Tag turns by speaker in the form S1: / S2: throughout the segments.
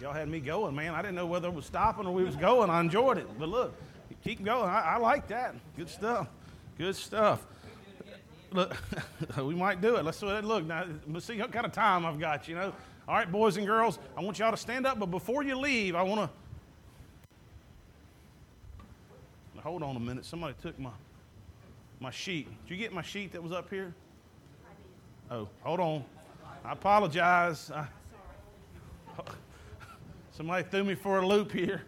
S1: y'all had me going, man. I didn't know whether it was stopping or we was going. I enjoyed it. But look, keep going. I, I like that. Good stuff. Good stuff. Look, we might do it. Let's see. look now. Let's see what kind of time I've got. You know. All right, boys and girls, I want y'all to stand up. But before you leave, I want to hold on a minute. Somebody took my my sheet. Did you get my sheet that was up here? Oh, hold on. I apologize. I, somebody threw me for a loop here.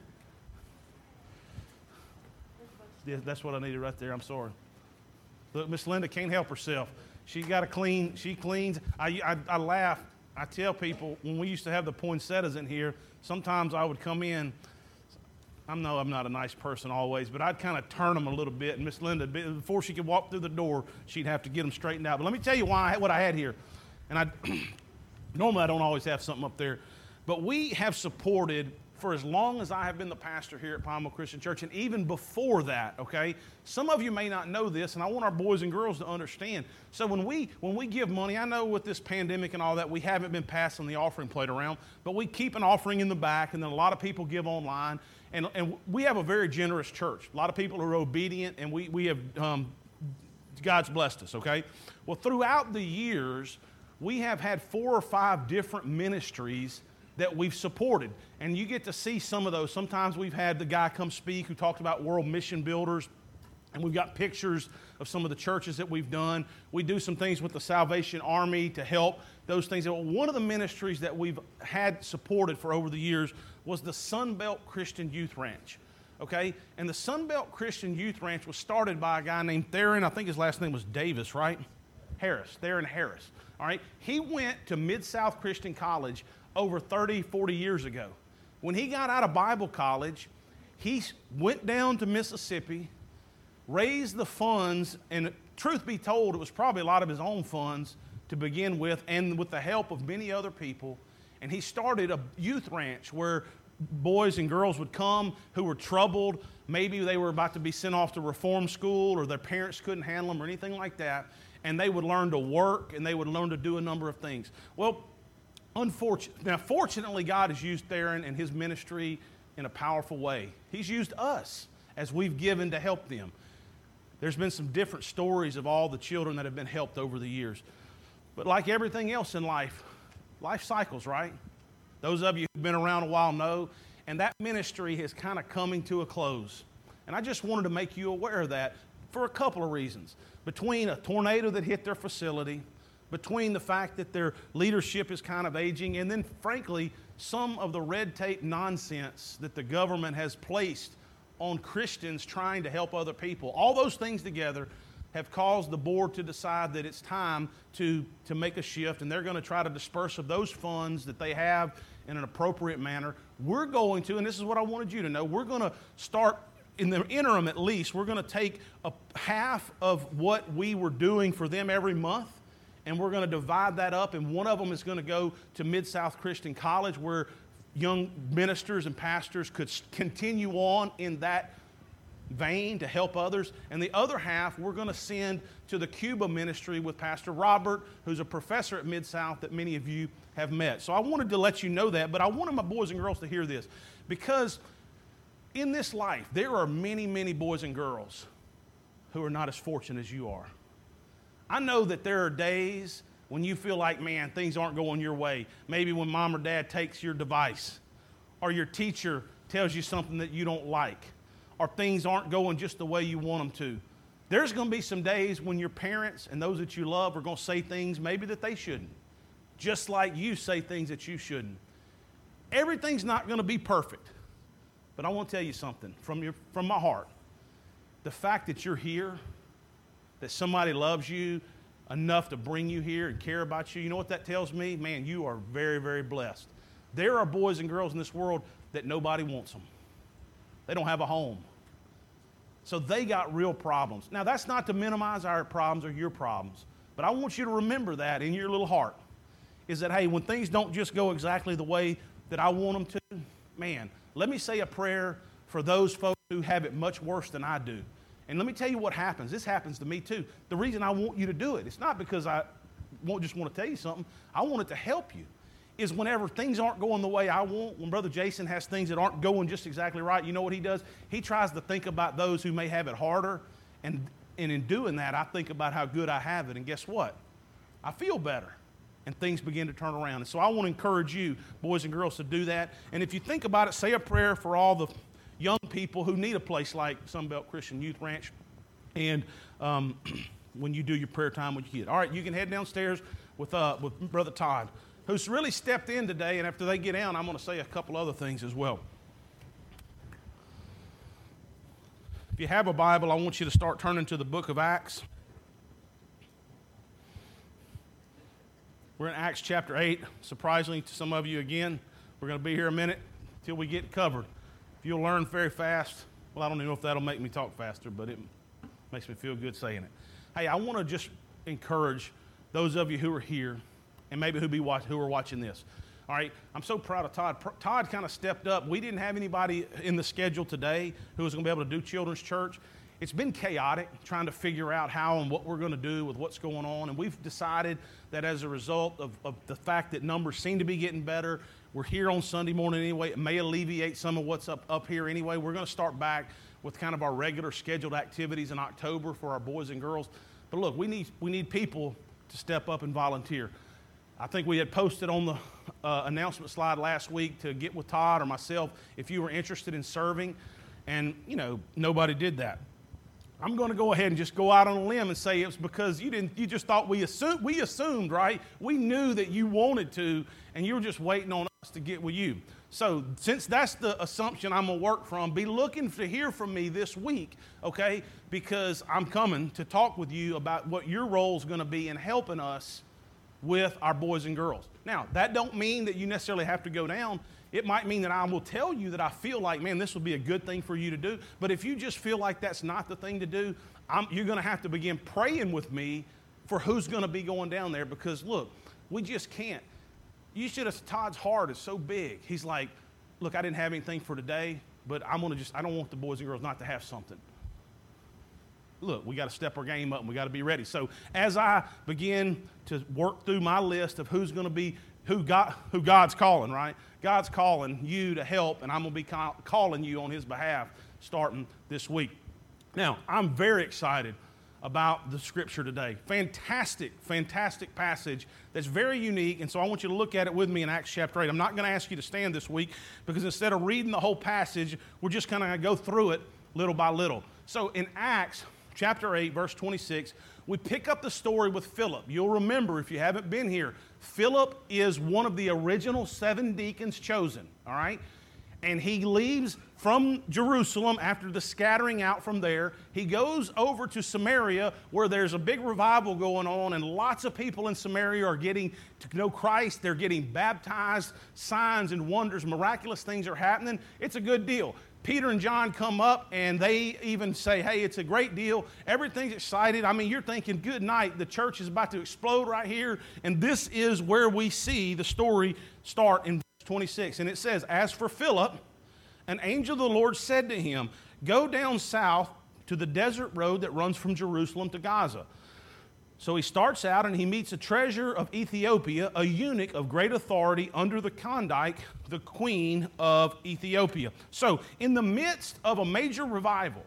S1: That's what I needed right there. I'm sorry. Look, Miss Linda can't help herself. She got to clean. She cleans. I, I, I laugh. I tell people when we used to have the poinsettias in here, sometimes I would come in I know I'm not a nice person always, but I'd kind of turn them a little bit. And Miss Linda, before she could walk through the door, she'd have to get them straightened out. But let me tell you why what I had here. And I normally I don't always have something up there, but we have supported for as long as I have been the pastor here at Palmo Christian Church, and even before that, okay? Some of you may not know this, and I want our boys and girls to understand. So when we when we give money, I know with this pandemic and all that, we haven't been passing the offering plate around, but we keep an offering in the back, and then a lot of people give online. And, and we have a very generous church. A lot of people are obedient, and we, we have, um, God's blessed us, okay? Well, throughout the years, we have had four or five different ministries that we've supported. And you get to see some of those. Sometimes we've had the guy come speak who talked about world mission builders. And we've got pictures of some of the churches that we've done. We do some things with the Salvation Army to help those things. One of the ministries that we've had supported for over the years was the Sunbelt Christian Youth Ranch. Okay? And the Sunbelt Christian Youth Ranch was started by a guy named Theron. I think his last name was Davis, right? Harris. Theron Harris. All right? He went to Mid South Christian College over 30, 40 years ago. When he got out of Bible college, he went down to Mississippi, raised the funds, and truth be told, it was probably a lot of his own funds to begin with, and with the help of many other people. And he started a youth ranch where boys and girls would come who were troubled. Maybe they were about to be sent off to reform school or their parents couldn't handle them or anything like that. And they would learn to work and they would learn to do a number of things. Well, unfortunately, now fortunately, God has used Theron and his ministry in a powerful way. He's used us as we've given to help them. There's been some different stories of all the children that have been helped over the years. But like everything else in life, life cycles, right? Those of you who've been around a while know. And that ministry is kind of coming to a close. And I just wanted to make you aware of that for a couple of reasons. Between a tornado that hit their facility, between the fact that their leadership is kind of aging, and then, frankly, some of the red tape nonsense that the government has placed on Christians trying to help other people. All those things together have caused the board to decide that it's time to, to make a shift, and they're going to try to disperse of those funds that they have in an appropriate manner. We're going to, and this is what I wanted you to know, we're going to start in the interim at least, we're going to take a half of what we were doing for them every month, and we're going to divide that up, and one of them is going to go to Mid South Christian College, where young ministers and pastors could continue on in that vein to help others. And the other half, we're going to send to the Cuba ministry with Pastor Robert, who's a professor at Mid South that many of you have met. So I wanted to let you know that, but I wanted my boys and girls to hear this because in this life, there are many, many boys and girls who are not as fortunate as you are. I know that there are days when you feel like, man, things aren't going your way. Maybe when mom or dad takes your device, or your teacher tells you something that you don't like or things aren't going just the way you want them to. There's going to be some days when your parents and those that you love are going to say things maybe that they shouldn't, just like you say things that you shouldn't. Everything's not going to be perfect. But I want to tell you something from, your, from my heart. The fact that you're here, that somebody loves you enough to bring you here and care about you, you know what that tells me? Man, you are very, very blessed. There are boys and girls in this world that nobody wants them. They don't have a home. So they got real problems. Now, that's not to minimize our problems or your problems, but I want you to remember that in your little heart is that, hey, when things don't just go exactly the way that I want them to, man, let me say a prayer for those folks who have it much worse than I do. And let me tell you what happens. This happens to me too. The reason I want you to do it, it's not because I won't just want to tell you something, I want it to help you. is whenever things aren't going the way I want, when Brother Jason has things that aren't going just exactly right, you know what he does? He tries to think about those who may have it harder. And, and in doing that, I think about how good I have it. And guess what? I feel better. And things begin to turn around. And so I want to encourage you, boys and girls, to do that. And if you think about it, say a prayer for all the young people who need a place like Sunbelt Christian Youth Ranch. And um, when you do your prayer time with your kid. All right, you can head downstairs with, uh, with Brother Todd who's really stepped in today. And after they get down, I'm going to say a couple other things as well. If you have a Bible, I want you to start turning to the book of Acts. We're in Acts chapter 8. Surprisingly to some of you, again, we're going to be here a minute till we get covered. You'll learn very fast, well, I don't know if that'll make me talk faster, but it makes me feel good saying it. Hey, I want to just encourage those of you who are here and maybe who be watch, who are watching this. All right, I'm so proud of Todd. Todd kind of stepped up. We didn't have anybody in the schedule today who was going to be able to do children's church. It's been chaotic trying to figure out how and what we're going to do with what's going on. And we've decided that as a result of, of the fact that numbers seem to be getting better, we're here on Sunday morning anyway. It may alleviate some of what's up, up here anyway. We're going to start back with kind of our regular scheduled activities in October for our boys and girls. But look, we need, we need people to step up and volunteer. I think we had posted on the uh, announcement slide last week to get with Todd or myself if you were interested in serving, and you know nobody did that. I'm going to go ahead and just go out on a limb and say it's because you didn't. You just thought we assumed. We assumed, right? We knew that you wanted to, and you were just waiting on us to get with you. So, since that's the assumption I'm gonna work from, be looking to hear from me this week, okay? Because I'm coming to talk with you about what your role is going to be in helping us with our boys and girls. Now, that don't mean that you necessarily have to go down. It might mean that I will tell you that I feel like, man, this would be a good thing for you to do. But if you just feel like that's not the thing to do, I'm, you're going to have to begin praying with me for who's going to be going down there because, look, we just can't. You should have, Todd's heart is so big. He's like, look, I didn't have anything for today, but I'm going to just, I don't want the boys and girls not to have something look, we got to step our game up and we got to be ready. So as I begin to work through my list of who's going to be who God, who God's calling, right? God's calling you to help, and I'm going to be call, calling you on His behalf starting this week. Now, I'm very excited about the scripture today. Fantastic, fantastic passage that's very unique. And so I want you to look at it with me in Acts chapter 8. I'm not going to ask you to stand this week because instead of reading the whole passage, we're just kind of go through it little by little. So in Acts chapter 8, verse 26, we pick up the story with Philip. You'll remember if you haven't been here, Philip is one of the original seven deacons chosen, all right? And he leaves from Jerusalem after the scattering out from there. He goes over to Samaria where there's a big revival going on, and lots of people in Samaria are getting to know Christ. They're getting baptized, signs and wonders, miraculous things are happening. It's a good deal. Peter and John come up and they even say, Hey, it's a great deal. Everything's excited. I mean, you're thinking, Good night. The church is about to explode right here. And this is where we see the story start in verse 26. And it says, As for Philip, an angel of the Lord said to him, Go down south to the desert road that runs from Jerusalem to Gaza. So he starts out and he meets a treasurer of Ethiopia, a eunuch of great authority under the Kandake, the queen of Ethiopia. So, in the midst of a major revival,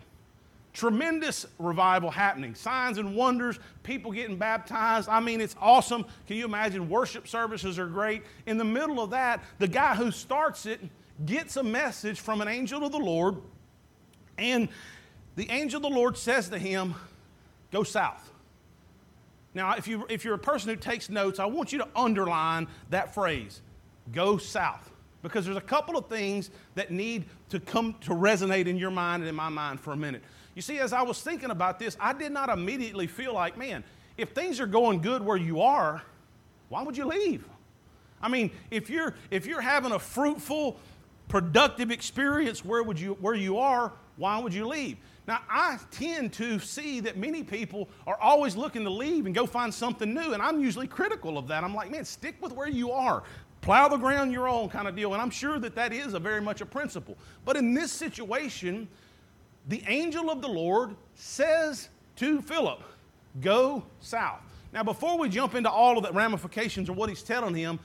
S1: tremendous revival happening, signs and wonders, people getting baptized. I mean, it's awesome. Can you imagine? Worship services are great. In the middle of that, the guy who starts it gets a message from an angel of the Lord, and the angel of the Lord says to him, Go south. Now, if, you, if you're a person who takes notes, I want you to underline that phrase go south. Because there's a couple of things that need to come to resonate in your mind and in my mind for a minute. You see, as I was thinking about this, I did not immediately feel like, man, if things are going good where you are, why would you leave? I mean, if you're if you're having a fruitful, productive experience where would you where you are, why would you leave? Now, I tend to see that many people are always looking to leave and go find something new, and I'm usually critical of that. I'm like, man, stick with where you are. Plow the ground your own kind of deal. And I'm sure that that is a very much a principle. But in this situation, the angel of the Lord says to Philip, Go south. Now, before we jump into all of the ramifications of what he's telling him,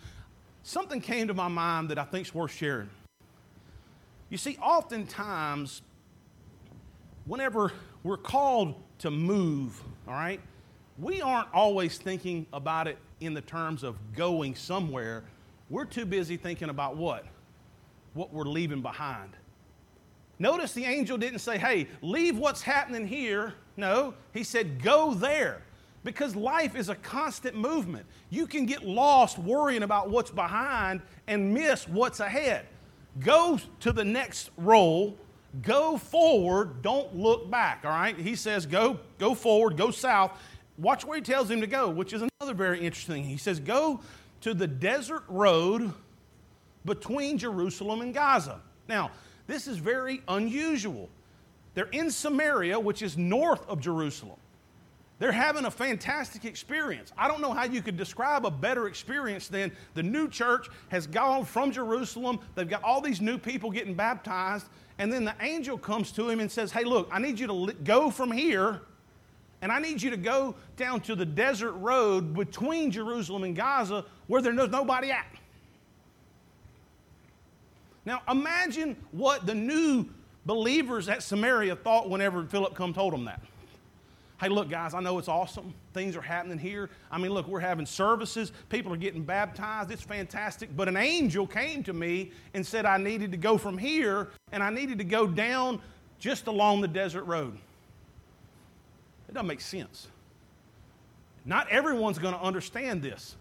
S1: something came to my mind that I think is worth sharing. You see, oftentimes, whenever we're called to move, all right, we aren't always thinking about it in the terms of going somewhere. We're too busy thinking about what? What we're leaving behind. Notice the angel didn't say, hey, leave what's happening here. No, he said, go there. Because life is a constant movement. You can get lost worrying about what's behind and miss what's ahead. Go to the next role, go forward, don't look back, all right? He says, go, go forward, go south. Watch where he tells him to go, which is another very interesting. He says, go to the desert road between Jerusalem and Gaza. Now, this is very unusual. They're in Samaria, which is north of Jerusalem. They're having a fantastic experience. I don't know how you could describe a better experience than the new church has gone from Jerusalem. They've got all these new people getting baptized. And then the angel comes to him and says, Hey, look, I need you to go from here and I need you to go down to the desert road between Jerusalem and Gaza where there's nobody at. Now, imagine what the new believers at Samaria thought whenever Philip come told them that. Hey, look, guys, I know it's awesome. Things are happening here. I mean, look, we're having services. People are getting baptized. It's fantastic. But an angel came to me and said I needed to go from here and I needed to go down just along the desert road. It doesn't make sense. Not everyone's going to understand this.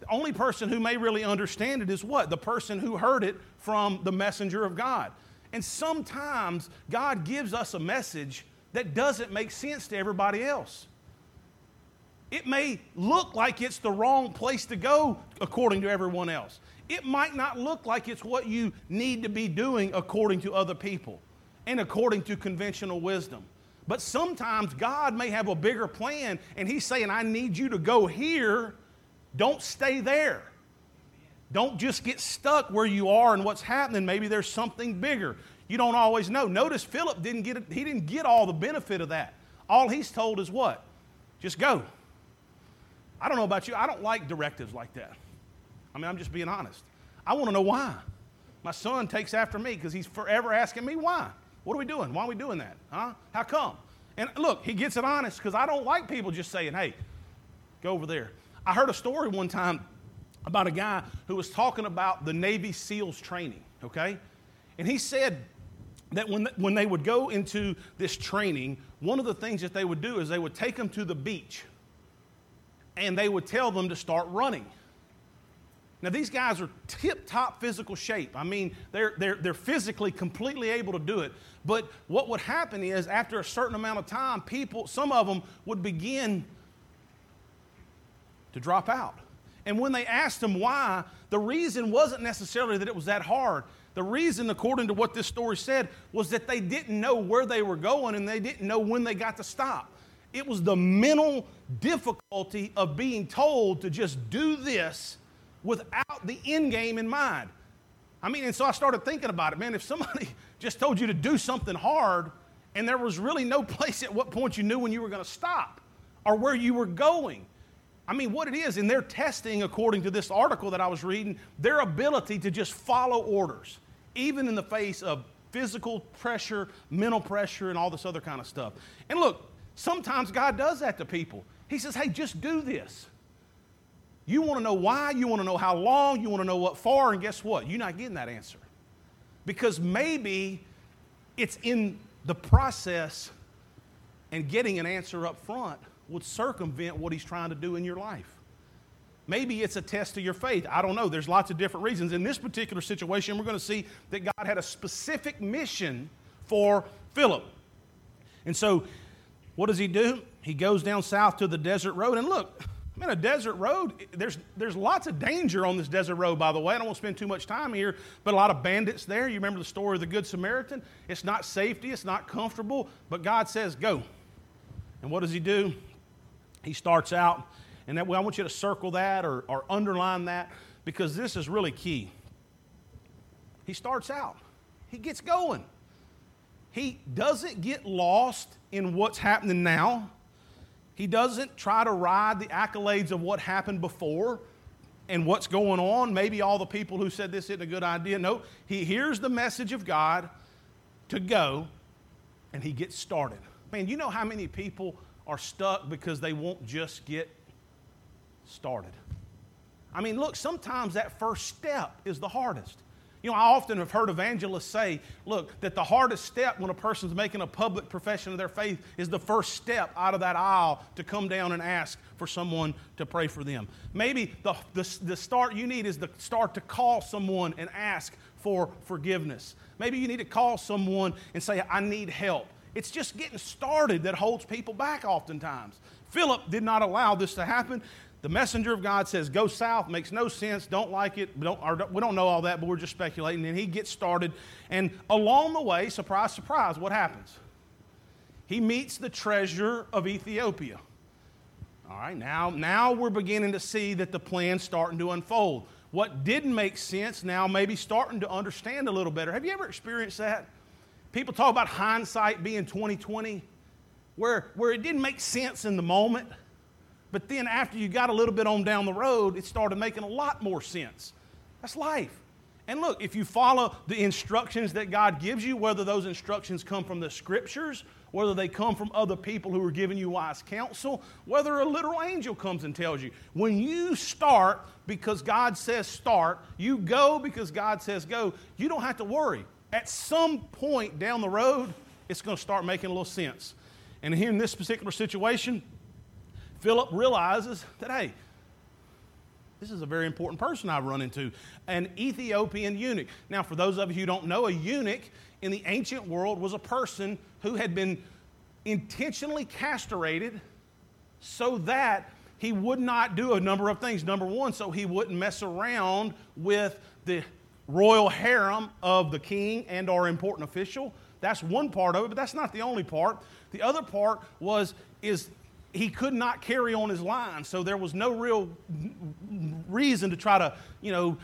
S1: The only person who may really understand it is what? The person who heard it from the messenger of God. And sometimes God gives us a message that doesn't make sense to everybody else. It may look like it's the wrong place to go according to everyone else. It might not look like it's what you need to be doing according to other people and according to conventional wisdom. But sometimes God may have a bigger plan, and He's saying, I need you to go here. Don't stay there. Don't just get stuck where you are and what's happening. Maybe there's something bigger. You don't always know. Notice Philip didn't get he didn't get all the benefit of that. All he's told is what? Just go. I don't know about you. I don't like directives like that. I mean, I'm just being honest. I want to know why. My son takes after me because he's forever asking me why. What are we doing? Why are we doing that? Huh? How come? And look, he gets it honest because I don't like people just saying, hey, go over there. I heard a story one time about a guy who was talking about the Navy SEALs training, okay? And he said that when, when they would go into this training, one of the things that they would do is they would take them to the beach and they would tell them to start running. Now, these guys are tip top physical shape. I mean, they're, they're, they're physically completely able to do it. But what would happen is, after a certain amount of time, people, some of them would begin to drop out. And when they asked them why, the reason wasn't necessarily that it was that hard. The reason, according to what this story said, was that they didn't know where they were going and they didn't know when they got to stop. It was the mental difficulty of being told to just do this without the end game in mind. I mean, and so I started thinking about it, man, if somebody just told you to do something hard and there was really no place at what point you knew when you were going to stop or where you were going. I mean, what it is, and they're testing, according to this article that I was reading, their ability to just follow orders even in the face of physical pressure, mental pressure, and all this other kind of stuff. And look, sometimes God does that to people. He says, hey, just do this. You want to know why, you want to know how long, you want to know what for, and guess what? You're not getting that answer. Because maybe it's in the process and getting an answer up front would circumvent what he's trying to do in your life. Maybe it's a test of your faith. I don't know. There's lots of different reasons. In this particular situation, we're going to see that God had a specific mission for Philip. And so, what does he do? He goes down south to the desert road. And look, I mean, a desert road, there's, there's lots of danger on this desert road, by the way. I don't want to spend too much time here, but a lot of bandits there. You remember the story of the Good Samaritan? It's not safety, it's not comfortable, but God says, go. And what does he do? He starts out and that, I want you to circle that or, or underline that because this is really key. He starts out, he gets going. He doesn't get lost in what's happening now. He doesn't try to ride the accolades of what happened before. and what's going on. Maybe all the people who said this isn't a good idea. No, he hears the message of God to go and he gets started. Man, you know how many people are stuck because they won't just get started? I mean, look, sometimes that first step is the hardest. You know, I often have heard evangelists say, look, that the hardest step when a person's making a public profession of their faith is the first step out of that aisle to come down and ask for someone to pray for them. Maybe the, the, the start you need is the start to call someone and ask for forgiveness. Maybe you need to call someone and say, I need help. It's just getting started that holds people back oftentimes. Philip did not allow this to happen. The messenger of God says, Go south, makes no sense, don't like it. Don't, we don't know all that, but we're just speculating. And he gets started. And along the way, surprise, surprise, what happens? He meets the treasure of Ethiopia. All right, now, now we're beginning to see that the plan's starting to unfold. What didn't make sense now maybe starting to understand a little better. Have you ever experienced that? People talk about hindsight being 2020, where, where it didn't make sense in the moment but then after you got a little bit on down the road, it started making a lot more sense. That's life. And look, if you follow the instructions that God gives you, whether those instructions come from the scriptures, whether they come from other people who are giving you wise counsel, whether a literal angel comes and tells you, when you start because God says start, you go because God says go, you don't have to worry. At some point down the road, it's going to start making a little sense. And here in this particular situation, Philip realizes that, hey, this is a very important person I've run into an Ethiopian eunuch. Now, for those of you who don't know, a eunuch in the ancient world was a person who had been intentionally castrated so that he would not do a number of things. Number one, so he wouldn't mess around with the royal harem of the king and or important official. That's one part of it, but that's not the only part. The other part was is he could not carry on his line, so there was no real reason to try to, you know,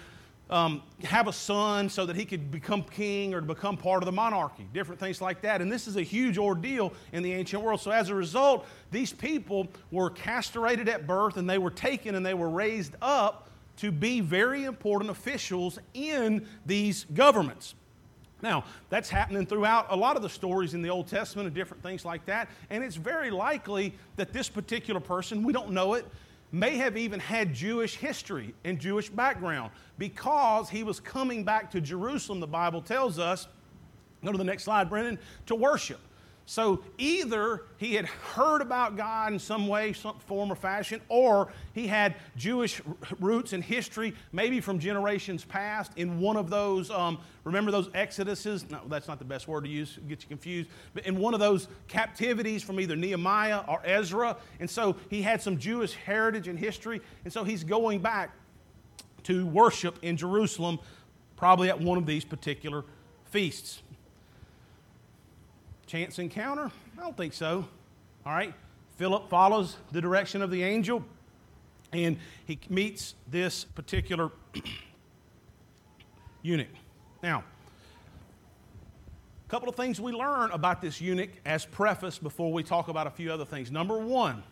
S1: um, have a son so that he could become king or to become part of the monarchy, different things like that. And this is a huge ordeal in the ancient world. So as a result, these people were castrated at birth and they were taken and they were raised up to be very important officials in these governments. Now, that's happening throughout a lot of the stories in the Old Testament and different things like that. And it's very likely that this particular person, we don't know it, may have even had Jewish history and Jewish background because he was coming back to Jerusalem, the Bible tells us. Go to the next slide, Brendan, to worship. So either he had heard about God in some way, some form or fashion, or he had Jewish roots and history, maybe from generations past, in one of those, um, remember those exoduses? No, that's not the best word to use, get you confused. But in one of those captivities from either Nehemiah or Ezra. And so he had some Jewish heritage and history. And so he's going back to worship in Jerusalem, probably at one of these particular feasts. Chance encounter? I don't think so. All right. Philip follows the direction of the angel and he meets this particular eunuch. Now, a couple of things we learn about this eunuch as preface before we talk about a few other things. Number one,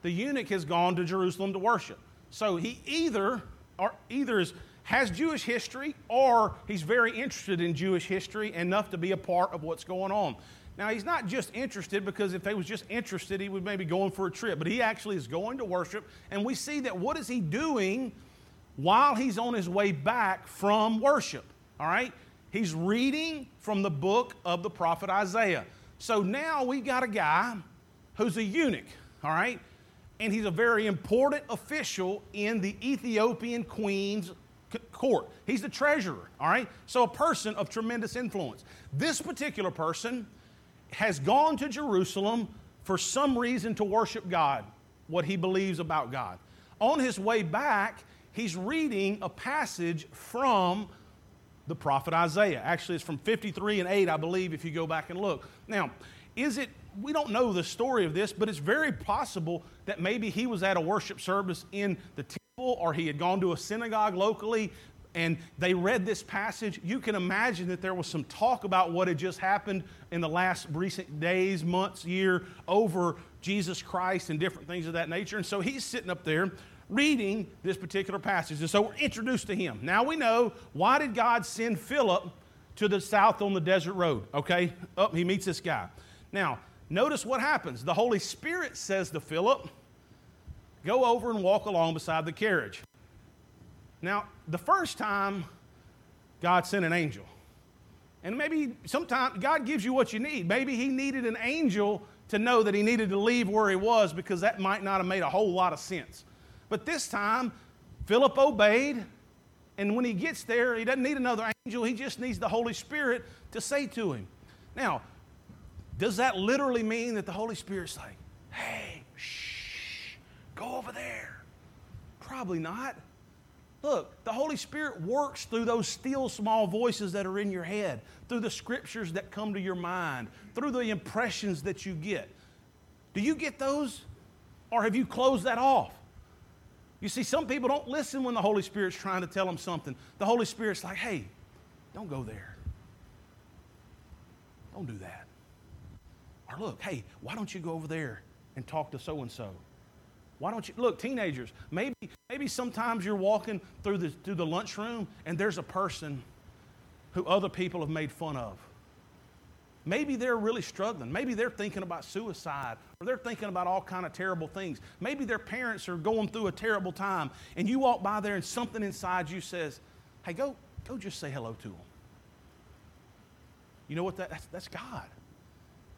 S1: the eunuch has gone to Jerusalem to worship. So he either or either is, has Jewish history or he's very interested in Jewish history enough to be a part of what's going on. Now, he's not just interested because if he was just interested, he would maybe go on for a trip, but he actually is going to worship. And we see that what is he doing while he's on his way back from worship? All right? He's reading from the book of the prophet Isaiah. So now we got a guy who's a eunuch, all right? And he's a very important official in the Ethiopian queen's court. He's the treasurer, all right? So a person of tremendous influence. This particular person has gone to Jerusalem for some reason to worship God, what he believes about God. On his way back, he's reading a passage from the prophet Isaiah. Actually, it's from 53 and 8, I believe, if you go back and look. Now, is it, we don't know the story of this, but it's very possible that maybe he was at a worship service in the temple or he had gone to a synagogue locally and they read this passage, you can imagine that there was some talk about what had just happened in the last recent days, months, year over Jesus Christ and different things of that nature. And so he's sitting up there reading this particular passage. And so we're introduced to him. Now we know why did God send Philip to the south on the desert road? Okay, up oh, he meets this guy. Now, notice what happens. The Holy Spirit says to Philip, Go over and walk along beside the carriage. Now, the first time, God sent an angel. And maybe sometimes God gives you what you need. Maybe He needed an angel to know that He needed to leave where He was because that might not have made a whole lot of sense. But this time, Philip obeyed. And when he gets there, he doesn't need another angel. He just needs the Holy Spirit to say to him. Now, does that literally mean that the Holy Spirit's like, hey, shh, go over there? Probably not. Look, the Holy Spirit works through those still small voices that are in your head, through the scriptures that come to your mind, through the impressions that you get. Do you get those? Or have you closed that off? You see, some people don't listen when the Holy Spirit's trying to tell them something. The Holy Spirit's like, hey, don't go there. Don't do that. Or look, hey, why don't you go over there and talk to so and so? Why don't you look, teenagers? Maybe, maybe sometimes you're walking through the through the lunchroom and there's a person who other people have made fun of. Maybe they're really struggling. Maybe they're thinking about suicide or they're thinking about all kind of terrible things. Maybe their parents are going through a terrible time and you walk by there and something inside you says, "Hey, go go just say hello to them." You know what that, that's, that's God.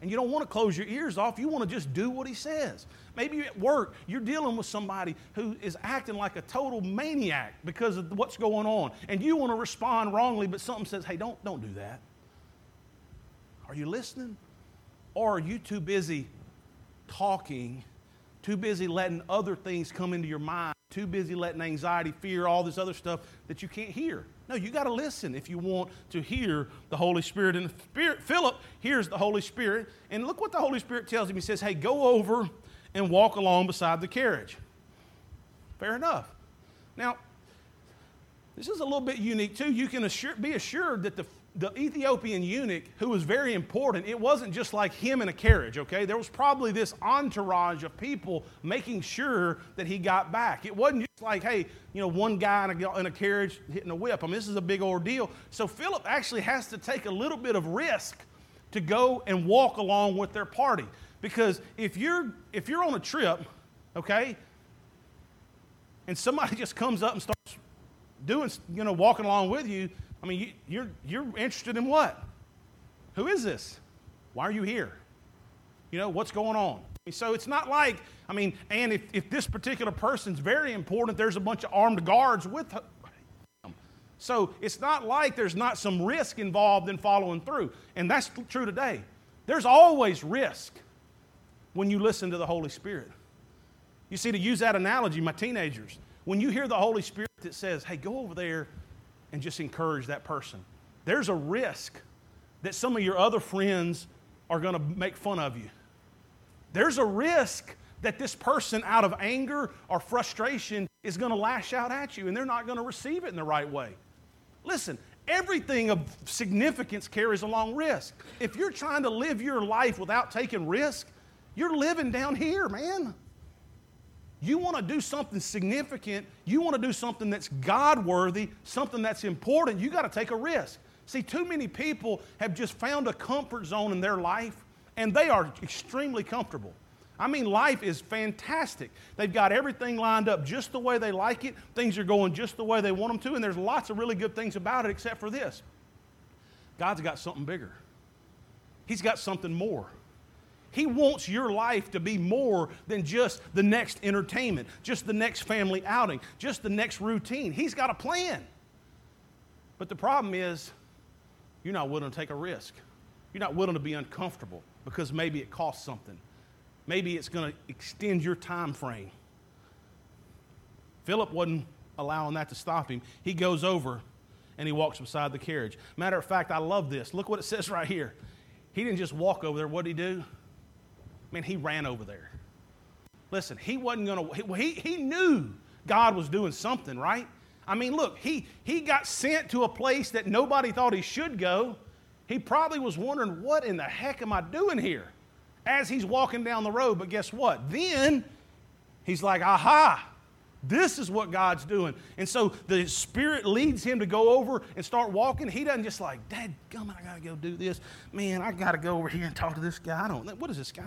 S1: And you don't want to close your ears off. You want to just do what he says. Maybe at work, you're dealing with somebody who is acting like a total maniac because of what's going on. And you want to respond wrongly, but something says, hey, don't, don't do that. Are you listening? Or are you too busy talking, too busy letting other things come into your mind, too busy letting anxiety, fear, all this other stuff that you can't hear? No, you got to listen if you want to hear the Holy Spirit. And Spirit, Philip hears the Holy Spirit, and look what the Holy Spirit tells him. He says, Hey, go over and walk along beside the carriage. Fair enough. Now, this is a little bit unique too. You can assure, be assured that the the Ethiopian eunuch, who was very important, it wasn't just like him in a carriage, okay? There was probably this entourage of people making sure that he got back. It wasn't just like, hey, you know, one guy in a, in a carriage hitting a whip. I mean, this is a big ordeal. So Philip actually has to take a little bit of risk to go and walk along with their party. Because if you're, if you're on a trip, okay, and somebody just comes up and starts doing, you know, walking along with you, I mean, you, you're, you're interested in what? Who is this? Why are you here? You know, what's going on? So it's not like, I mean, and if, if this particular person's very important, there's a bunch of armed guards with him. So it's not like there's not some risk involved in following through. And that's true today. There's always risk when you listen to the Holy Spirit. You see, to use that analogy, my teenagers, when you hear the Holy Spirit that says, hey, go over there and just encourage that person. There's a risk that some of your other friends are going to make fun of you. There's a risk that this person, out of anger or frustration, is going to lash out at you and they're not going to receive it in the right way. Listen, everything of significance carries along risk. If you're trying to live your life without taking risk, you're living down here, man. You want to do something significant, you want to do something that's God worthy, something that's important, you got to take a risk. See, too many people have just found a comfort zone in their life and they are extremely comfortable. I mean, life is fantastic. They've got everything lined up just the way they like it. Things are going just the way they want them to, and there's lots of really good things about it, except for this God's got something bigger, He's got something more. He wants your life to be more than just the next entertainment, just the next family outing, just the next routine. He's got a plan. But the problem is, you're not willing to take a risk. You're not willing to be uncomfortable because maybe it costs something. Maybe it's going to extend your time frame. Philip wasn't allowing that to stop him. He goes over and he walks beside the carriage. Matter of fact, I love this. Look what it says right here. He didn't just walk over there. What did he do? Man, he ran over there. Listen, he wasn't going to, he, he knew God was doing something, right? I mean, look, he, he got sent to a place that nobody thought he should go. He probably was wondering, what in the heck am I doing here? As he's walking down the road. But guess what? Then he's like, aha, This is what God's doing. And so the Spirit leads him to go over and start walking. He doesn't just like, Dad, come on, I got to go do this. Man, I got to go over here and talk to this guy. I don't know. What is this guy?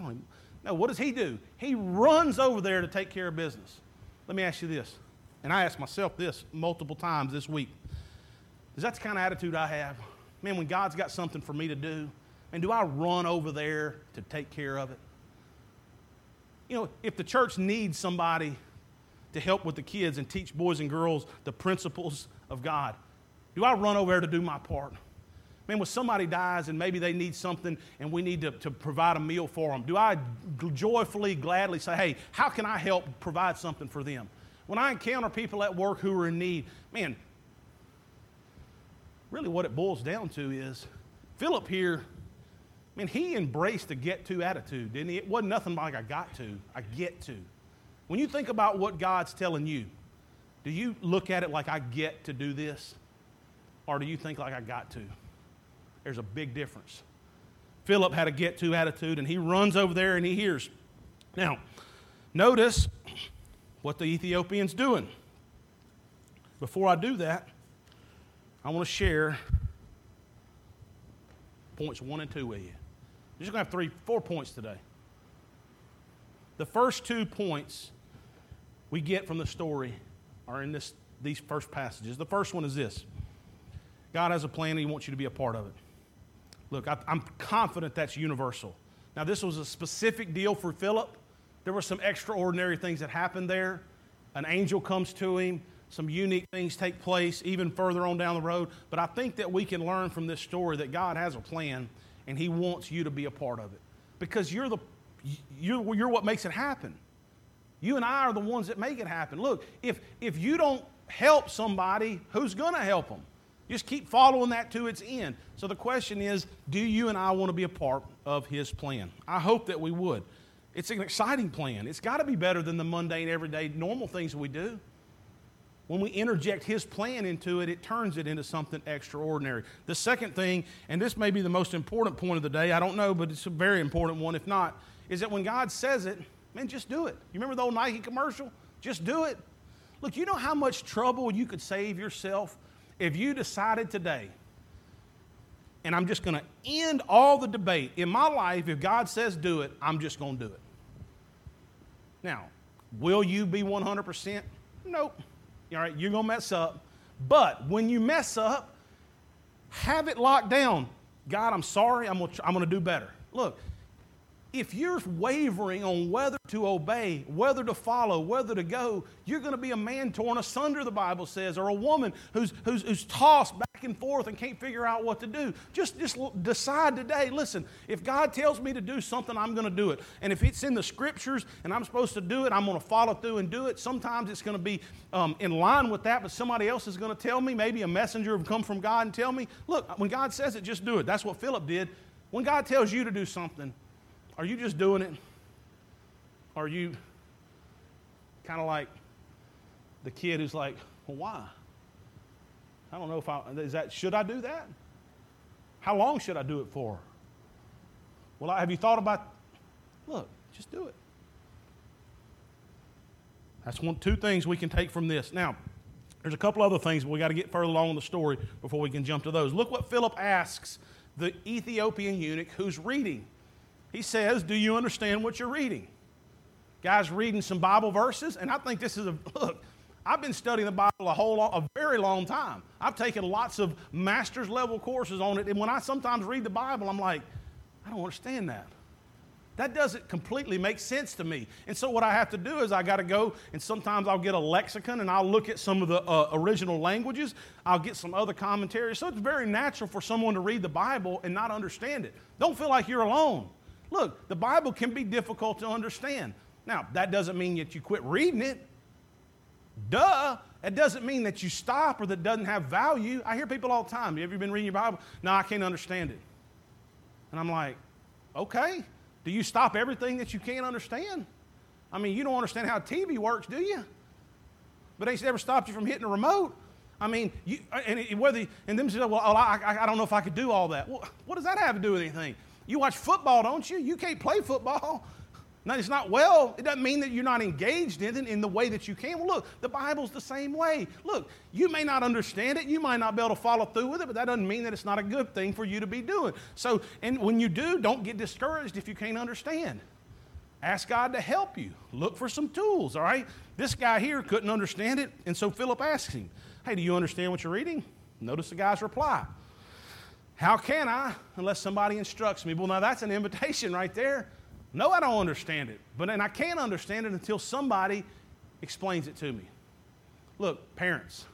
S1: No, what does he do? He runs over there to take care of business. Let me ask you this, and I asked myself this multiple times this week. Is that the kind of attitude I have? Man, when God's got something for me to do, and do I run over there to take care of it? You know, if the church needs somebody to help with the kids and teach boys and girls the principles of God, do I run over there to do my part? Man, when somebody dies and maybe they need something and we need to, to provide a meal for them, do I joyfully, gladly say, hey, how can I help provide something for them? When I encounter people at work who are in need, man, really what it boils down to is Philip here, man, he embraced the get to attitude, didn't he? It wasn't nothing like I got to, I get to. When you think about what God's telling you, do you look at it like I get to do this? Or do you think like I got to? There's a big difference. Philip had a get to attitude, and he runs over there and he hears. Now, notice what the Ethiopian's doing. Before I do that, I want to share points one and two with you. We're just going to have three, four points today. The first two points we get from the story are in this, these first passages. The first one is this God has a plan and He wants you to be a part of it. Look, I, I'm confident that's universal. Now, this was a specific deal for Philip. There were some extraordinary things that happened there. An angel comes to him, some unique things take place even further on down the road. But I think that we can learn from this story that God has a plan and He wants you to be a part of it because you're, the, you're, you're what makes it happen. You and I are the ones that make it happen. Look, if, if you don't help somebody, who's going to help them? Just keep following that to its end. So the question is do you and I want to be a part of His plan? I hope that we would. It's an exciting plan. It's got to be better than the mundane, everyday, normal things we do. When we interject His plan into it, it turns it into something extraordinary. The second thing, and this may be the most important point of the day, I don't know, but it's a very important one if not, is that when God says it, man, just do it. You remember the old Nike commercial? Just do it. Look, you know how much trouble you could save yourself if you decided today, and I'm just going to end all the debate in my life, if God says do it, I'm just going to do it. Now, will you be 100%? Nope. All right, you're going to mess up. But when you mess up, have it locked down. God, I'm sorry, I'm going to, do better. Look, if you're wavering on whether to obey, whether to follow, whether to go, you're going to be a man torn asunder, the Bible says, or a woman who's, who's, who's tossed back and forth and can't figure out what to do. Just, just decide today listen, if God tells me to do something, I'm going to do it. And if it's in the scriptures and I'm supposed to do it, I'm going to follow through and do it. Sometimes it's going to be um, in line with that, but somebody else is going to tell me. Maybe a messenger will come from God and tell me, look, when God says it, just do it. That's what Philip did. When God tells you to do something, are you just doing it? Are you kind of like the kid who's like, well, why? I don't know if I, is that, should I do that? How long should I do it for? Well, have you thought about, look, just do it. That's one, two things we can take from this. Now, there's a couple other things, but we got to get further along in the story before we can jump to those. Look what Philip asks the Ethiopian eunuch who's reading. He says, Do you understand what you're reading? Guys reading some Bible verses, and I think this is a look. I've been studying the Bible a whole long, a very long time. I've taken lots of master's level courses on it, and when I sometimes read the Bible, I'm like, I don't understand that. That doesn't completely make sense to me. And so, what I have to do is, I got to go and sometimes I'll get a lexicon and I'll look at some of the uh, original languages. I'll get some other commentaries. So, it's very natural for someone to read the Bible and not understand it. Don't feel like you're alone. Look, the Bible can be difficult to understand. Now, that doesn't mean that you quit reading it. Duh. It doesn't mean that you stop or that it doesn't have value. I hear people all the time, have you been reading your Bible? No, I can't understand it. And I'm like, okay. Do you stop everything that you can't understand? I mean, you don't understand how TV works, do you? But ain't ever stopped you from hitting a remote. I mean, you, and whether and them say, well, I, I, I don't know if I could do all that. Well, what does that have to do with anything? You watch football, don't you? You can't play football. Now, it's not well, it doesn't mean that you're not engaged in it in the way that you can. Well, look, the Bible's the same way. Look, you may not understand it, you might not be able to follow through with it, but that doesn't mean that it's not a good thing for you to be doing. So, and when you do, don't get discouraged if you can't understand. Ask God to help you. Look for some tools, all right? This guy here couldn't understand it, and so Philip asks him, Hey, do you understand what you're reading? Notice the guy's reply. How can I unless somebody instructs me? Well, now that's an invitation right there. No, I don't understand it. But and I can't understand it until somebody explains it to me. Look, parents,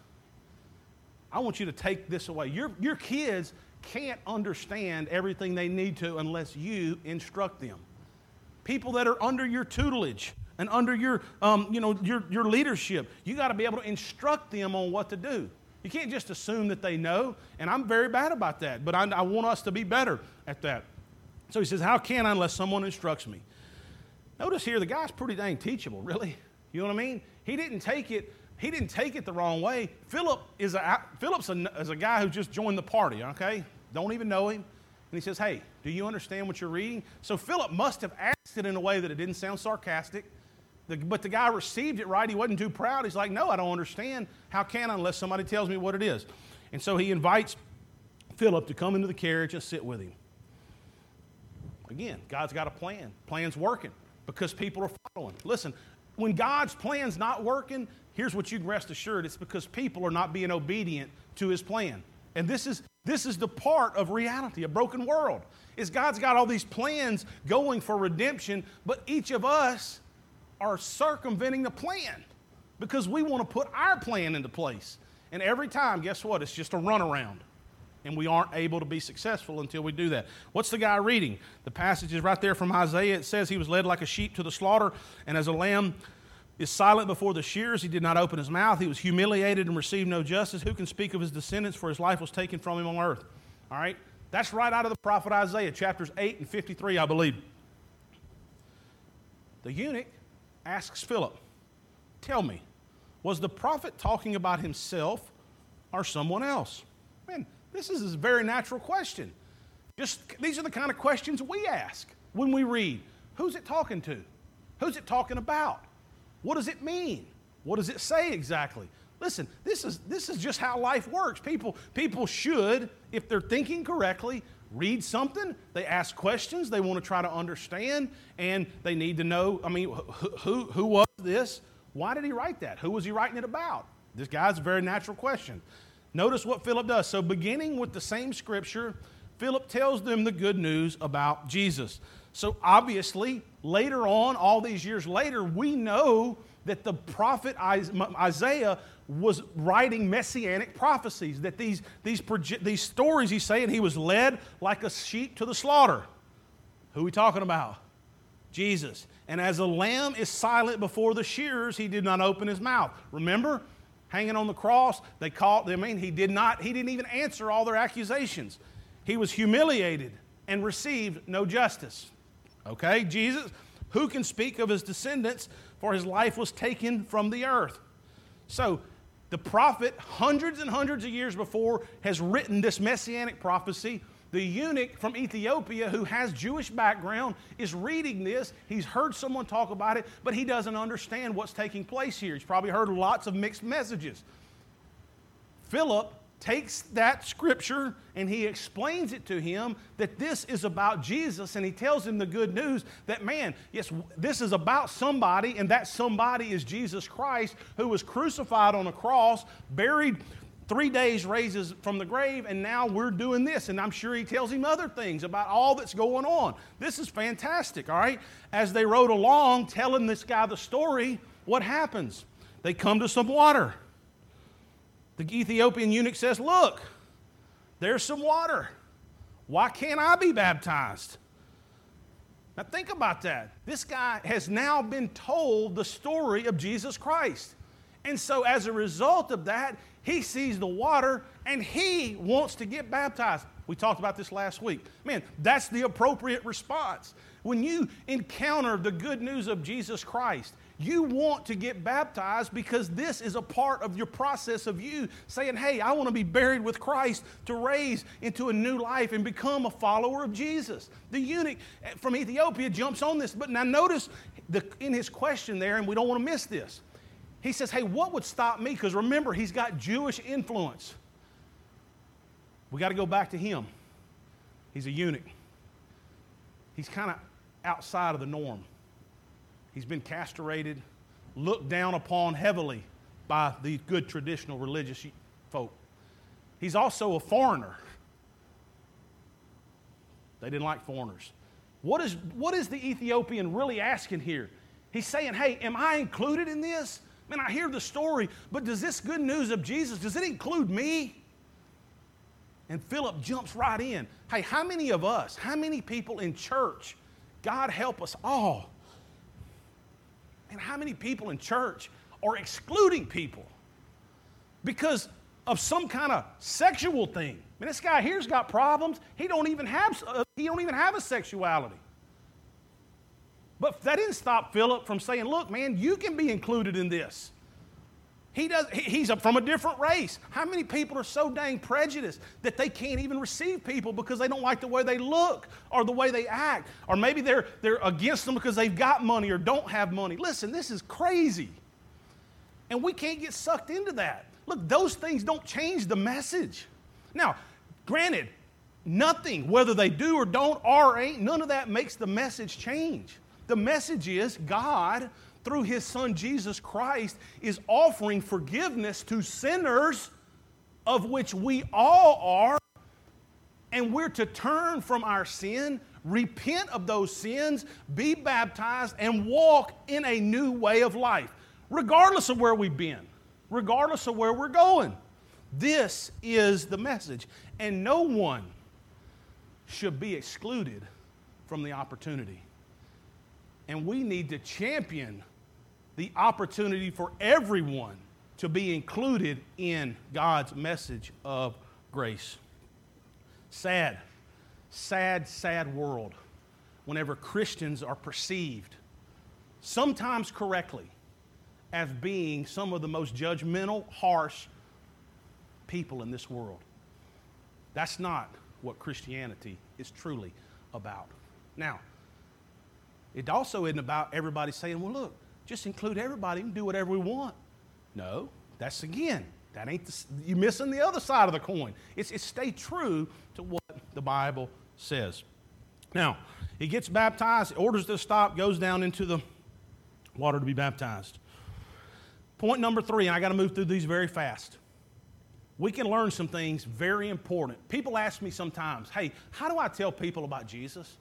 S1: I want you to take this away. Your, your kids can't understand everything they need to unless you instruct them. People that are under your tutelage and under your, um, you know, your, your leadership, you got to be able to instruct them on what to do. You can't just assume that they know, and I'm very bad about that, but I, I want us to be better at that. So he says, How can I unless someone instructs me? Notice here the guy's pretty dang teachable, really. You know what I mean? He didn't take it. He didn't take it the wrong way. Philip is a Philip's a, is a guy who just joined the party. Okay, don't even know him, and he says, "Hey, do you understand what you're reading?" So Philip must have asked it in a way that it didn't sound sarcastic. The, but the guy received it right. He wasn't too proud. He's like, "No, I don't understand. How can I unless somebody tells me what it is?" And so he invites Philip to come into the carriage and sit with him. Again, God's got a plan. Plan's working because people are following. Listen, when God's plan's not working, here's what you can rest assured it's because people are not being obedient to his plan. And this is this is the part of reality, a broken world. Is God's got all these plans going for redemption, but each of us are circumventing the plan because we want to put our plan into place. And every time, guess what? It's just a runaround and we aren't able to be successful until we do that. What's the guy reading? The passage is right there from Isaiah. It says, He was led like a sheep to the slaughter, and as a lamb is silent before the shears, he did not open his mouth. He was humiliated and received no justice. Who can speak of his descendants? For his life was taken from him on earth. All right? That's right out of the prophet Isaiah, chapters 8 and 53, I believe. The eunuch asks Philip, Tell me, was the prophet talking about himself or someone else? Man, this is a very natural question. Just these are the kind of questions we ask when we read. Who's it talking to? Who's it talking about? What does it mean? What does it say exactly? Listen, this is, this is just how life works. People, people should, if they're thinking correctly, read something, they ask questions, they want to try to understand, and they need to know I mean, who, who, was this? Why did he write that? Who was he writing it about? This guy's a very natural question. Notice what Philip does. So, beginning with the same scripture, Philip tells them the good news about Jesus. So, obviously, later on, all these years later, we know that the prophet Isaiah was writing messianic prophecies, that these, these, these stories he's saying he was led like a sheep to the slaughter. Who are we talking about? Jesus. And as a lamb is silent before the shearers, he did not open his mouth. Remember? hanging on the cross. They called, I mean, he did not, he didn't even answer all their accusations. He was humiliated and received no justice. Okay, Jesus, who can speak of his descendants, for his life was taken from the earth. So, the prophet, hundreds and hundreds of years before, has written this messianic prophecy the eunuch from Ethiopia who has Jewish background is reading this. He's heard someone talk about it, but he doesn't understand what's taking place here. He's probably heard lots of mixed messages. Philip takes that scripture and he explains it to him that this is about Jesus and he tells him the good news that man, yes, this is about somebody and that somebody is Jesus Christ who was crucified on a cross, buried three days raises from the grave, and now we're doing this. And I'm sure he tells him other things about all that's going on. This is fantastic, all right? As they rode along telling this guy the story, what happens? They come to some water. The Ethiopian eunuch says, Look, there's some water. Why can't I be baptized? Now, think about that. This guy has now been told the story of Jesus Christ. And so, as a result of that, he sees the water and he wants to get baptized. We talked about this last week. Man, that's the appropriate response. When you encounter the good news of Jesus Christ, You want to get baptized because this is a part of your process of you saying, Hey, I want to be buried with Christ to raise into a new life and become a follower of Jesus. The eunuch from Ethiopia jumps on this, but now notice the, in his question there, and we don't want to miss this. He says, Hey, what would stop me? Because remember, he's got Jewish influence. We got to go back to him. He's a eunuch. He's kind of outside of the norm. He's been castrated, looked down upon heavily by the good traditional religious folk. He's also a foreigner. They didn't like foreigners. What is, what is the Ethiopian really asking here? He's saying, Hey, am I included in this? Man, I hear the story, but does this good news of Jesus, does it include me? And Philip jumps right in. Hey, how many of us, how many people in church, God help us all, and how many people in church are excluding people because of some kind of sexual thing? I mean, this guy here's got problems. He don't even have, uh, he don't even have a sexuality. But that didn't stop Philip from saying, look, man, you can be included in this. He does, he's from a different race. How many people are so dang prejudiced that they can't even receive people because they don't like the way they look or the way they act? Or maybe they're, they're against them because they've got money or don't have money. Listen, this is crazy. And we can't get sucked into that. Look, those things don't change the message. Now, granted, nothing, whether they do or don't, or ain't, none of that makes the message change. The message is God through his son Jesus Christ, is offering forgiveness to sinners, of which we all are. And we're to turn from our sin, repent of those sins, be baptized, and walk in a new way of life, regardless of where we've been, regardless of where we're going. This is the message. And no one should be excluded from the opportunity. And we need to champion the opportunity for everyone to be included in God's message of grace. Sad, sad, sad world whenever Christians are perceived, sometimes correctly, as being some of the most judgmental, harsh people in this world. That's not what Christianity is truly about. Now, it also isn't about everybody saying, well, look, just include everybody and do whatever we want. No, that's again, that ain't the, you're missing the other side of the coin. It's, it's stay true to what the Bible says. Now, he gets baptized, orders to stop, goes down into the water to be baptized. Point number three, and I got to move through these very fast. We can learn some things very important. People ask me sometimes, hey, how do I tell people about Jesus?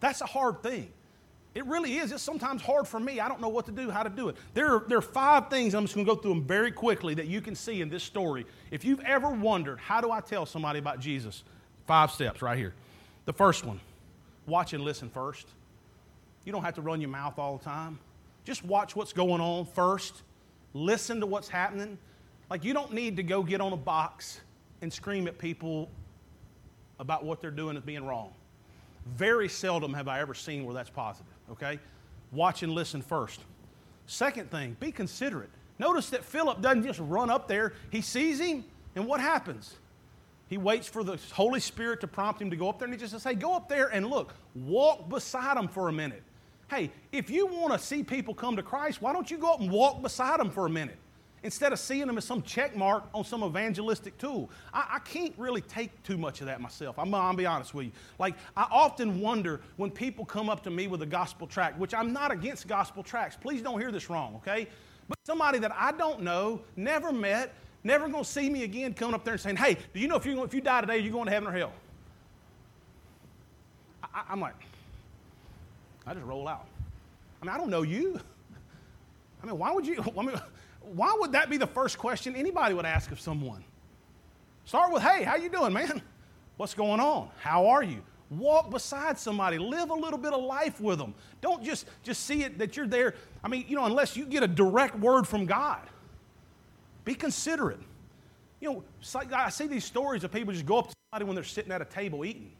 S1: That's a hard thing. It really is. It's sometimes hard for me. I don't know what to do, how to do it. There are, there are five things, I'm just going to go through them very quickly, that you can see in this story. If you've ever wondered, how do I tell somebody about Jesus? Five steps right here. The first one watch and listen first. You don't have to run your mouth all the time. Just watch what's going on first. Listen to what's happening. Like, you don't need to go get on a box and scream at people about what they're doing as being wrong. Very seldom have I ever seen where that's positive, okay? Watch and listen first. Second thing, be considerate. Notice that Philip doesn't just run up there, he sees him, and what happens? He waits for the Holy Spirit to prompt him to go up there, and he just says, Hey, go up there and look, walk beside him for a minute. Hey, if you want to see people come to Christ, why don't you go up and walk beside them for a minute? Instead of seeing them as some check mark on some evangelistic tool. I, I can't really take too much of that myself. I'm, I'll be honest with you. Like, I often wonder when people come up to me with a gospel tract, which I'm not against gospel tracts. Please don't hear this wrong, okay? But somebody that I don't know, never met, never gonna see me again coming up there and saying, hey, do you know if you, if you die today, you're going to heaven or hell? I, I'm like, I just roll out. I mean, I don't know you. I mean, why would you? I mean, why would that be the first question anybody would ask of someone? Start with, hey, how you doing, man? What's going on? How are you? Walk beside somebody. Live a little bit of life with them. Don't just, just see it that you're there. I mean, you know, unless you get a direct word from God. Be considerate. You know, I see these stories of people just go up to somebody when they're sitting at a table eating.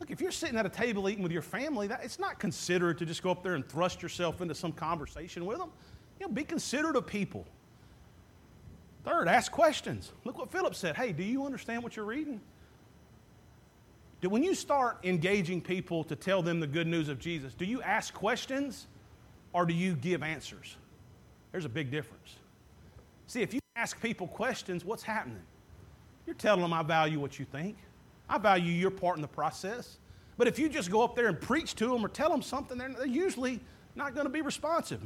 S1: Look, if you're sitting at a table eating with your family, that, it's not considerate to just go up there and thrust yourself into some conversation with them. You know, be considerate of people. Third, ask questions. Look what Philip said. Hey, do you understand what you're reading? Do, when you start engaging people to tell them the good news of Jesus, do you ask questions or do you give answers? There's a big difference. See, if you ask people questions, what's happening? You're telling them, I value what you think. I value your part in the process. But if you just go up there and preach to them or tell them something, they're, they're usually not going to be responsive.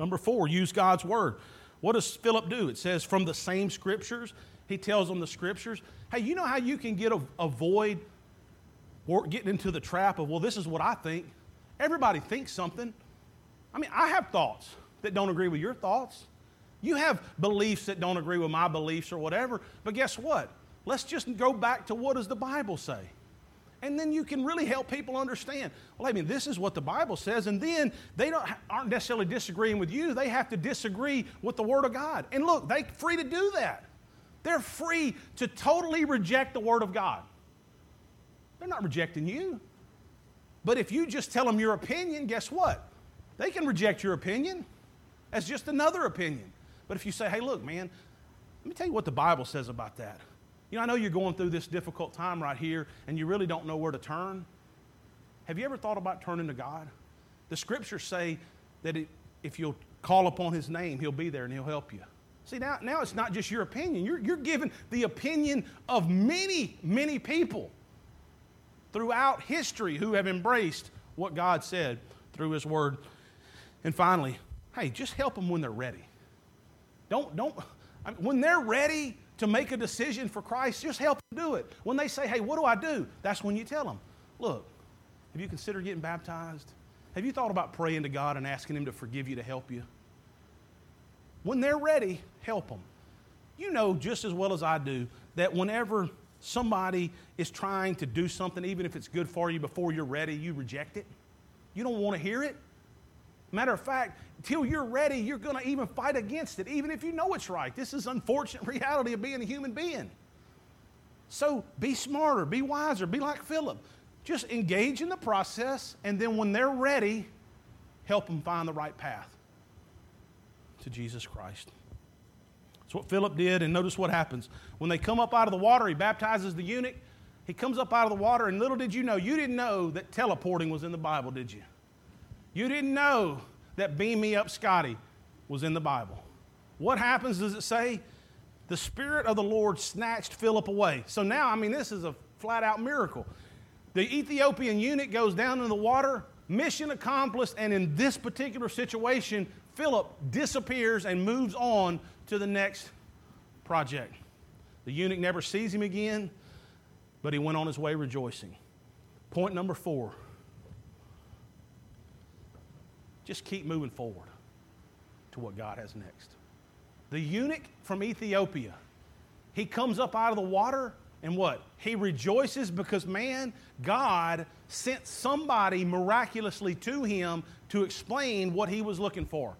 S1: Number four, use God's word. What does Philip do? It says, from the same scriptures, he tells them the scriptures. Hey, you know how you can get a, avoid or getting into the trap of, well, this is what I think. Everybody thinks something. I mean, I have thoughts that don't agree with your thoughts. You have beliefs that don't agree with my beliefs or whatever. But guess what? Let's just go back to what does the Bible say? And then you can really help people understand. Well, I mean, this is what the Bible says, and then they don't, aren't necessarily disagreeing with you. They have to disagree with the Word of God. And look, they're free to do that. They're free to totally reject the Word of God. They're not rejecting you. But if you just tell them your opinion, guess what? They can reject your opinion as just another opinion. But if you say, hey, look, man, let me tell you what the Bible says about that. You know, I know you're going through this difficult time right here and you really don't know where to turn. Have you ever thought about turning to God? The scriptures say that it, if you'll call upon his name, he'll be there and he'll help you. See, now, now it's not just your opinion. You're, you're given the opinion of many, many people throughout history who have embraced what God said through his word. And finally, hey, just help them when they're ready. Don't, don't, I mean, when they're ready, to make a decision for Christ, just help them do it. When they say, hey, what do I do? That's when you tell them, look, have you considered getting baptized? Have you thought about praying to God and asking Him to forgive you to help you? When they're ready, help them. You know just as well as I do that whenever somebody is trying to do something, even if it's good for you before you're ready, you reject it. You don't want to hear it. Matter of fact, till you're ready, you're going to even fight against it, even if you know it's right. This is unfortunate reality of being a human being. So be smarter, be wiser, be like Philip. Just engage in the process, and then when they're ready, help them find the right path to Jesus Christ. That's what Philip did, and notice what happens. When they come up out of the water, he baptizes the eunuch. He comes up out of the water, and little did you know, you didn't know that teleporting was in the Bible, did you? You didn't know that Beam Me Up Scotty was in the Bible. What happens, does it say? The Spirit of the Lord snatched Philip away. So now, I mean, this is a flat out miracle. The Ethiopian eunuch goes down in the water, mission accomplished, and in this particular situation, Philip disappears and moves on to the next project. The eunuch never sees him again, but he went on his way rejoicing. Point number four just keep moving forward to what God has next. The eunuch from Ethiopia, he comes up out of the water and what? He rejoices because, man, God sent somebody miraculously to him to explain what he was looking for.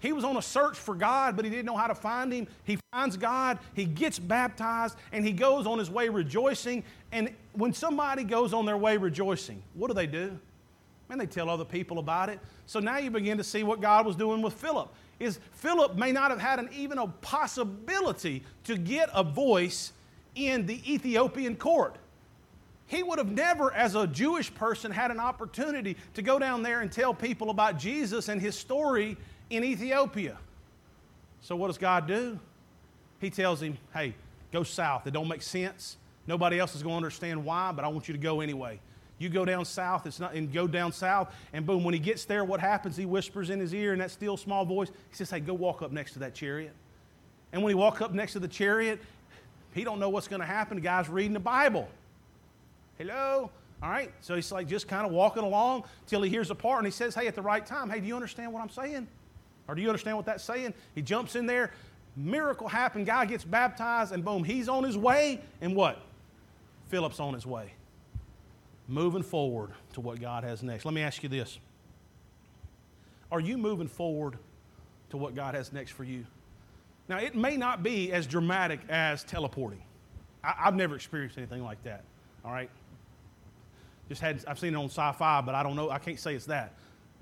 S1: He was on a search for God, but he didn't know how to find him. He finds God, he gets baptized, and he goes on his way rejoicing. And when somebody goes on their way rejoicing, what do they do? Man, they tell other people about it. So now you begin to see what God was doing with Philip. Is Philip may not have had an, even a possibility to get a voice in the Ethiopian court. He would have never, as a Jewish person, had an opportunity to go down there and tell people about Jesus and his story in Ethiopia. So what does God do? He tells him, hey, go south. It don't make sense. Nobody else is going to understand why, but I want you to go anyway. You go down south, it's not, and go down south, and boom, when he gets there, what happens? He whispers in his ear in that still small voice. He says, Hey, go walk up next to that chariot. And when he walks up next to the chariot, he don't know what's going to happen. The guy's reading the Bible. Hello? All right? So he's like just kind of walking along till he hears a part and he says, Hey, at the right time, hey, do you understand what I'm saying? Or do you understand what that's saying? He jumps in there, miracle happened, guy gets baptized, and boom, he's on his way. And what? Philip's on his way moving forward to what God has next. Let me ask you this Are you moving forward to what God has next for you? Now, it may not be as dramatic as teleporting. I, have never experienced anything like that, all right? Just had I've seen it on sci-fi, but I don't know. I can't say it's that.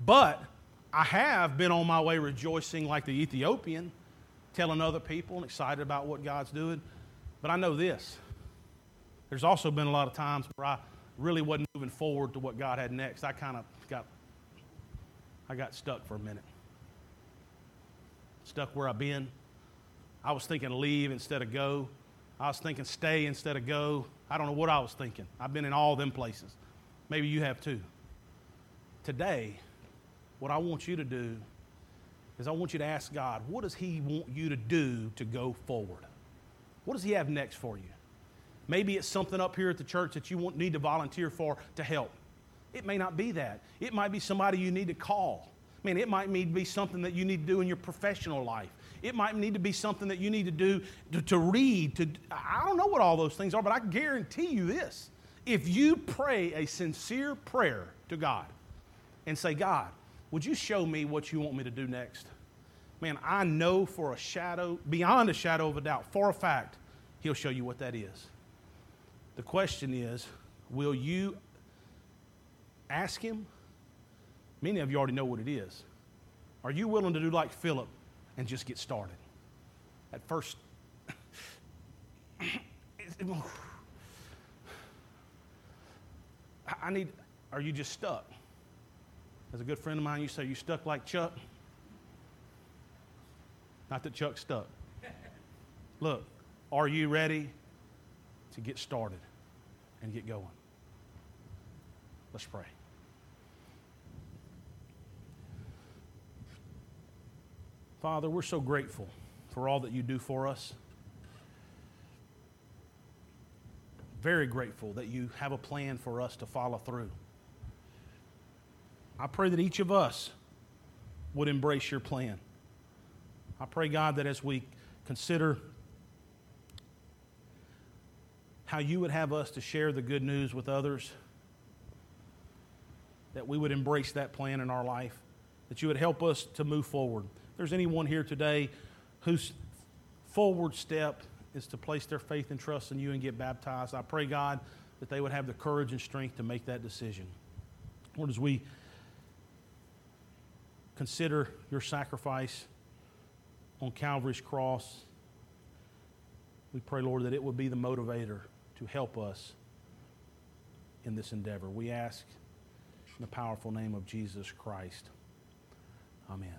S1: But I have been on my way rejoicing like the Ethiopian, telling other people and excited about what God's doing. But I know this. There's also been a lot of times where I really wasn't moving forward to what God had next. I kind of got I got stuck for a minute. Stuck where I've been. I was thinking leave instead of go. I was thinking stay instead of go. I don't know what I was thinking. I've been in all them places. Maybe you have too. Today, what I want you to do is I want you to ask God, what does He want you to do to go forward? What does He have next for you? Maybe it's something up here at the church that you need to volunteer for to help. It may not be that. It might be somebody you need to call. I mean, it might need to be something that you need to do in your professional life. It might need to be something that you need to do to, to read. To, I don't know what all those things are, but I guarantee you this. If you pray a sincere prayer to God and say, God, would you show me what you want me to do next? Man, I know for a shadow, beyond a shadow of a doubt, for a fact, He'll show you what that is. The question is, will you ask Him? Many of you already know what it is. Are you willing to do like Philip and just get started? At first, I need, are you just stuck? As a good friend of mine, you say, You stuck like Chuck? Not that Chuck's stuck. Look, are you ready to get started and get going? Let's pray. Father, we're so grateful for all that you do for us. Very grateful that you have a plan for us to follow through. I pray that each of us would embrace your plan. I pray, God, that as we consider how you would have us to share the good news with others, that we would embrace that plan in our life, that you would help us to move forward. If there's anyone here today whose forward step is to place their faith and trust in you and get baptized, I pray, God, that they would have the courage and strength to make that decision. Lord, as we consider your sacrifice on Calvary's cross, we pray, Lord, that it would be the motivator to help us in this endeavor. We ask in the powerful name of Jesus Christ. Amen.